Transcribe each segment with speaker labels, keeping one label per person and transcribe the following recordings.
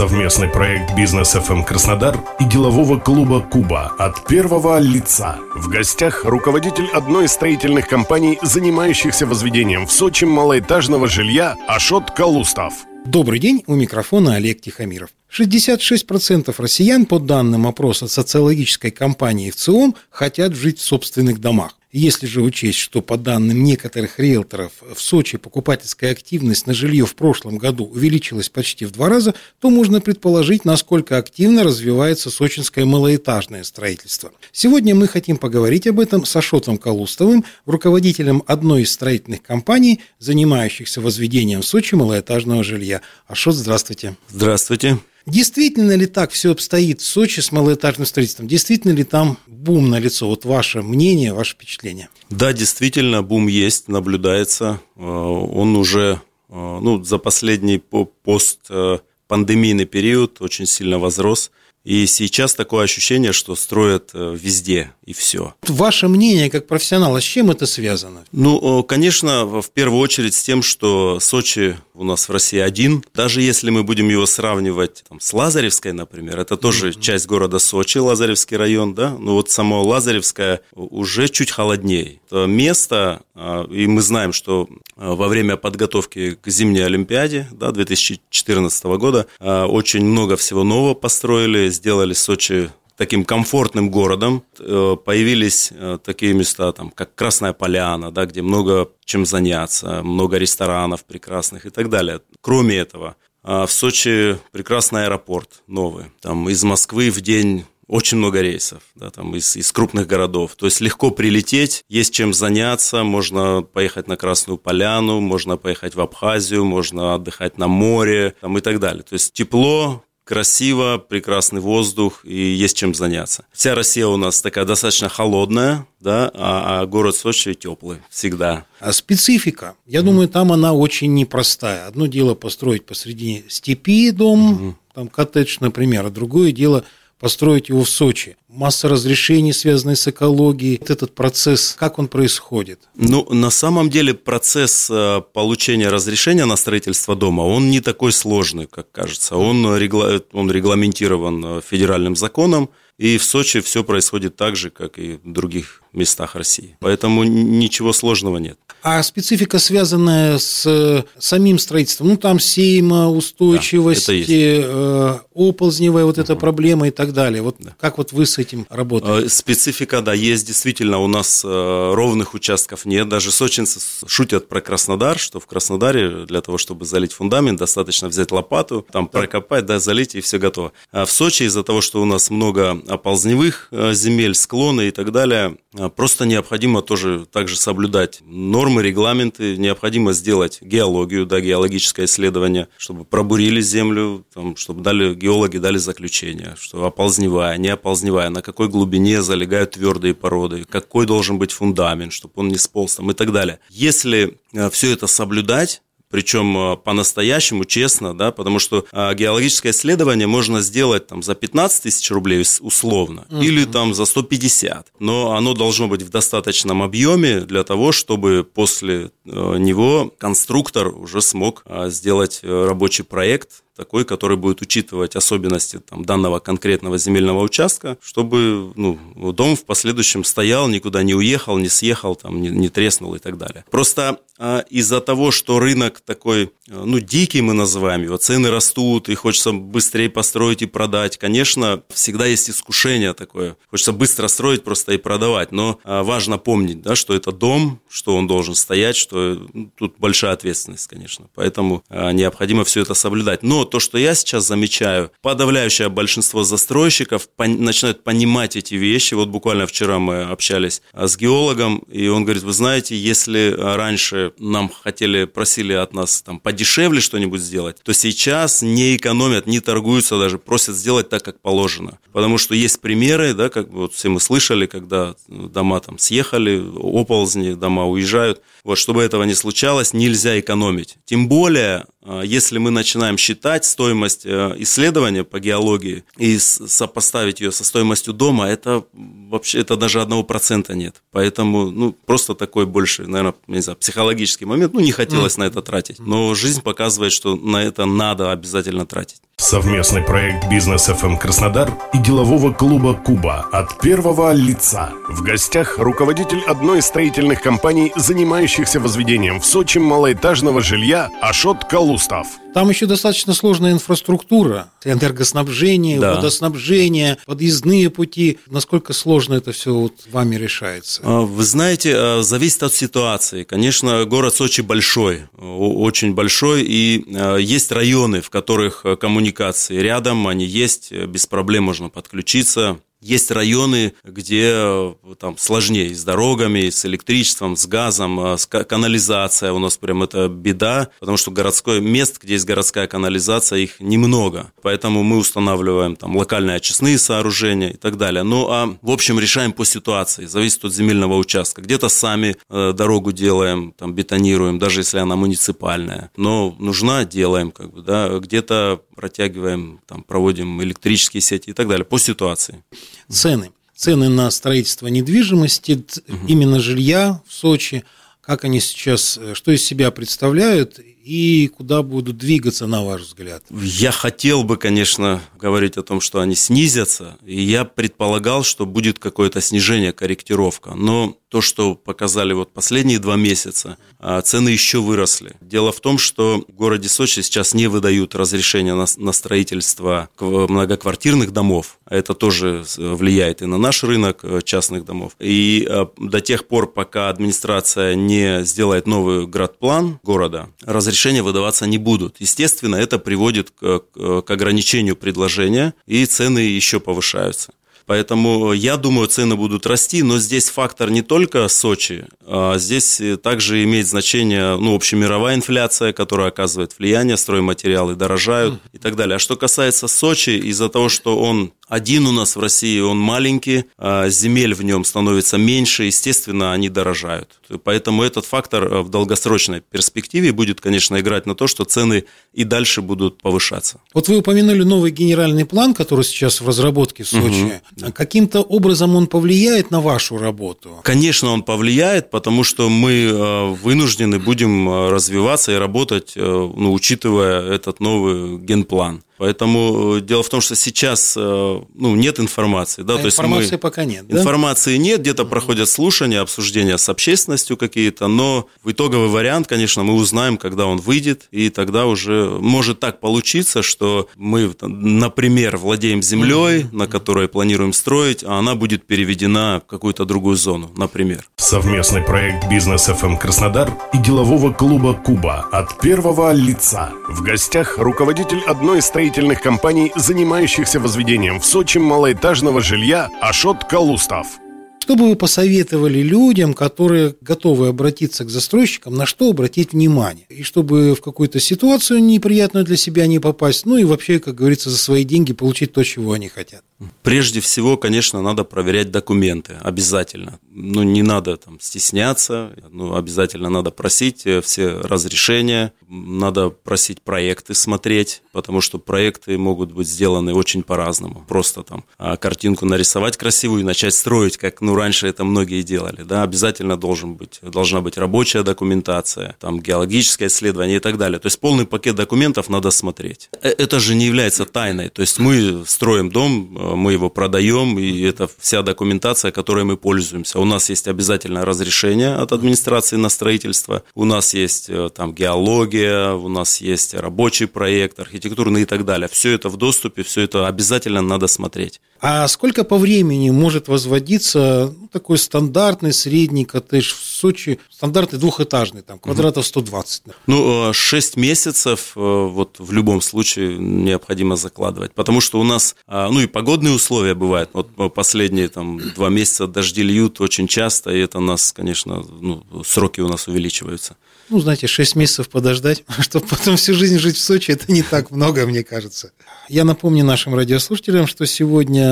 Speaker 1: Совместный проект «Бизнес ФМ Краснодар» и делового клуба «Куба» от первого лица. В гостях руководитель одной из строительных компаний, занимающихся возведением в Сочи малоэтажного жилья Ашот Калустов.
Speaker 2: Добрый день, у микрофона Олег Тихомиров. 66% россиян, по данным опроса социологической компании ВЦИОМ, хотят жить в собственных домах. Если же учесть, что по данным некоторых риэлторов в Сочи покупательская активность на жилье в прошлом году увеличилась почти в два раза, то можно предположить, насколько активно развивается сочинское малоэтажное строительство. Сегодня мы хотим поговорить об этом с Ашотом Калустовым, руководителем одной из строительных компаний, занимающихся возведением в Сочи малоэтажного жилья. Ашот, здравствуйте.
Speaker 3: Здравствуйте.
Speaker 2: Действительно ли так все обстоит в Сочи с малоэтажным строительством? Действительно ли там бум на лицо? Вот ваше мнение, ваше впечатление?
Speaker 3: Да, действительно, бум есть, наблюдается. Э, он уже э, ну, за последний постпандемийный период очень сильно возрос. И сейчас такое ощущение, что строят э, везде и все.
Speaker 2: Ваше мнение как профессионала, с чем это связано?
Speaker 3: Ну, конечно, в первую очередь с тем, что Сочи у нас в России один. Даже если мы будем его сравнивать там, с Лазаревской, например, это тоже mm-hmm. часть города Сочи, Лазаревский район, да, но вот само Лазаревское уже чуть холоднее. Это место, а, и мы знаем, что а, во время подготовки к зимней Олимпиаде да, 2014 года а, очень много всего нового построили, сделали Сочи таким комфортным городом. Э, появились э, такие места, там, как Красная Поляна, да, где много чем заняться, много ресторанов прекрасных и так далее. Кроме этого, в Сочи прекрасный аэропорт новый. Там из Москвы в день очень много рейсов, да, там из, из крупных городов. То есть легко прилететь, есть чем заняться, можно поехать на Красную Поляну, можно поехать в Абхазию, можно отдыхать на море там, и так далее. То есть тепло, красиво, прекрасный воздух и есть чем заняться. Вся Россия у нас такая достаточно холодная, да, а, а город Сочи теплый всегда.
Speaker 2: А специфика, я mm. думаю, там она очень непростая. Одно дело построить посреди степи дом, mm-hmm. там коттедж, например, а другое дело построить его в Сочи. Масса разрешений, связанных с экологией. Этот процесс, как он происходит?
Speaker 3: Ну, на самом деле процесс э, получения разрешения на строительство дома, он не такой сложный, как кажется. Он, регла... он регламентирован э, федеральным законом, и в Сочи все происходит так же, как и в других местах России. Поэтому ничего сложного нет.
Speaker 2: А специфика, связанная с э, самим строительством, ну там сеймоустойчивость, да, э, оползневая вот эта проблема и так далее. Вот да. как вот вы с этим работаете?
Speaker 3: Э, специфика, да, есть действительно. У нас ровных участков нет. Даже сочинцы шутят про Краснодар, что в Краснодаре для того, чтобы залить фундамент, достаточно взять лопату, там да. прокопать, да, залить и все готово. А в Сочи из-за того, что у нас много оползневых земель, склоны и так далее, просто необходимо тоже также соблюдать нормы регламенты, необходимо сделать геологию, да, геологическое исследование, чтобы пробурили землю, там, чтобы дали, геологи дали заключение, что оползневая, не оползневая, на какой глубине залегают твердые породы, какой должен быть фундамент, чтобы он не сполз там и так далее. Если э, все это соблюдать, причем э, по-настоящему, честно, да, потому что а, геологическое исследование можно сделать там за 15 тысяч рублей условно uh-huh. или там за 150, но оно должно быть в достаточном объеме для того, чтобы после э, него конструктор уже смог сделать э, рабочий проект такой, который будет учитывать особенности там, данного конкретного земельного участка, чтобы ну, дом в последующем стоял, никуда не уехал, не съехал, там, не, не треснул и так далее. Просто а, из-за того, что рынок такой, а, ну, дикий мы называем его, цены растут, и хочется быстрее построить и продать, конечно, всегда есть искушение такое. Хочется быстро строить просто и продавать, но а, важно помнить, да, что это дом, что он должен стоять, что ну, тут большая ответственность, конечно. Поэтому а, необходимо все это соблюдать. Но то, что я сейчас замечаю, подавляющее большинство застройщиков пон- начинают понимать эти вещи. Вот буквально вчера мы общались а, с геологом, и он говорит, вы знаете, если раньше нам хотели, просили от нас там подешевле что-нибудь сделать, то сейчас не экономят, не торгуются даже, просят сделать так, как положено. Потому что есть примеры, да, как вот все мы слышали, когда дома там съехали, оползни, дома уезжают. Вот, чтобы этого не случалось, нельзя экономить. Тем более, а, если мы начинаем считать стоимость э, исследования по геологии и сопоставить ее со стоимостью дома, это вообще это даже одного процента нет. Поэтому ну, просто такой больше, наверное, не знаю, психологический момент. Ну, не хотелось mm. на это тратить. Но жизнь показывает, что на это надо обязательно тратить.
Speaker 1: Совместный проект «Бизнес ФМ Краснодар» и делового клуба «Куба» от первого лица. В гостях руководитель одной из строительных компаний, занимающихся возведением в Сочи малоэтажного жилья Ашот Калустов.
Speaker 2: Там еще достаточно сложная инфраструктура, энергоснабжение, да. водоснабжение, подъездные пути. Насколько сложно это все вот вами решается?
Speaker 3: А, вы знаете, а, зависит от ситуации. Конечно, город Сочи большой, очень большой, и а, есть районы, в которых коммуникации рядом, они есть, без проблем можно подключиться. Есть районы, где э, там сложнее с дорогами, с электричеством, с газом, э, с канализацией. У нас прям это беда, потому что городское мест, где есть городская канализация, их немного. Поэтому мы устанавливаем там локальные очистные сооружения и так далее. Ну, а в общем решаем по ситуации, зависит от земельного участка. Где-то сами э, дорогу делаем, там бетонируем, даже если она муниципальная. Но нужна, делаем, как бы, да. Где-то протягиваем, там, проводим электрические сети и так далее, по ситуации.
Speaker 2: Цены. Цены на строительство недвижимости, угу. именно жилья в Сочи, как они сейчас, э, что из себя представляют и куда будут двигаться, на ваш взгляд?
Speaker 3: Я хотел бы, конечно, говорить о том, что они снизятся, и я предполагал, что будет какое-то снижение, корректировка, но то, что показали вот последние два месяца, а, цены еще выросли. Дело в том, что в городе Сочи сейчас не выдают разрешения на, строительство многоквартирных домов. Это тоже влияет и на наш рынок э, частных домов. И э, до тех пор, пока администрация не сделает новый градплан города, разрешения выдаваться не будут. Естественно, это приводит к, к ограничению предложения, и цены еще повышаются. Поэтому я думаю, цены будут расти, но здесь фактор не только Сочи, а здесь также имеет значение ну, общемировая инфляция, которая оказывает влияние, стройматериалы дорожают и так далее. А что касается Сочи, из-за того, что он один у нас в России, он маленький, а земель в нем становится меньше, естественно, они дорожают. Поэтому этот фактор э, в долгосрочной перспективе будет, конечно, играть на то, что цены и дальше будут повышаться.
Speaker 2: Вот вы упомянули новый генеральный план, который сейчас в разработке в Сочи. Угу. Каким-то образом он повлияет на вашу работу?
Speaker 3: Конечно, он повлияет, потому что мы э, вынуждены будем э, развиваться и работать, ну, учитывая этот новый генплан. Поэтому э, дело в том, что сейчас э, ну, нет информации. Да?
Speaker 2: А То информации есть мы... пока нет.
Speaker 3: Да? Информации нет, где-то проходят слушания, обсуждения с общественностью какие-то, но в итоговый вариант, конечно, мы узнаем, когда он выйдет, и тогда уже может так получиться, что мы, например, владеем землей, на которой планируем строить, а она будет переведена в какую-то другую зону, например.
Speaker 1: Совместный проект «Бизнес ФМ Краснодар» и делового клуба «Куба» от первого лица. В гостях руководитель одной из строительных строительных компаний, занимающихся возведением в Сочи малоэтажного жилья Ашот Калустов.
Speaker 2: Что бы вы посоветовали людям, которые готовы обратиться к застройщикам, на что обратить внимание? И чтобы в какую-то ситуацию неприятную для себя не попасть, ну и вообще, как говорится, за свои деньги получить то, чего они хотят.
Speaker 3: Прежде всего, конечно, надо проверять документы, обязательно. Ну, не надо там стесняться, ну, обязательно надо просить э, все разрешения, надо просить проекты смотреть, потому что проекты могут быть сделаны очень по-разному. Просто там а, картинку нарисовать красивую и начать строить, как, ну, раньше это многие делали, да, обязательно должен быть, должна быть рабочая документация, там, геологическое исследование и так далее. То есть полный пакет документов надо смотреть. Э, это же не является тайной, то есть мы строим дом, э, мы его продаем, и это вся документация, которой мы пользуемся. У нас есть обязательное разрешение от администрации на строительство, у нас есть э, там геология, у нас есть рабочий проект, архитектурный и так далее. Все это в доступе, все это обязательно надо смотреть.
Speaker 2: А сколько по времени может возводиться ну, такой стандартный средний коттедж в Сочи, стандартный двухэтажный, там, квадратов 120?
Speaker 3: Ну, 6 э, месяцев э, вот в любом случае необходимо закладывать, потому что у нас, а, ну и погодные условия бывают. Вот последние там два месяца дожди льют очень часто, и это нас, конечно, ну, сроки у нас увеличиваются.
Speaker 2: Ну, знаете, 6 месяцев подождать, чтобы потом всю жизнь жить в Сочи, это не так много, мне кажется. Я напомню нашим радиослушателям, что сегодня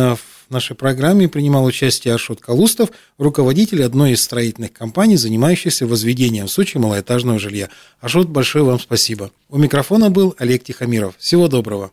Speaker 2: в нашей программе принимал участие Ашот Калустов, руководитель одной из строительных компаний, занимающейся возведением в Сочи малоэтажного жилья. Ашот, большое вам спасибо. У микрофона был Олег Тихомиров. Всего доброго.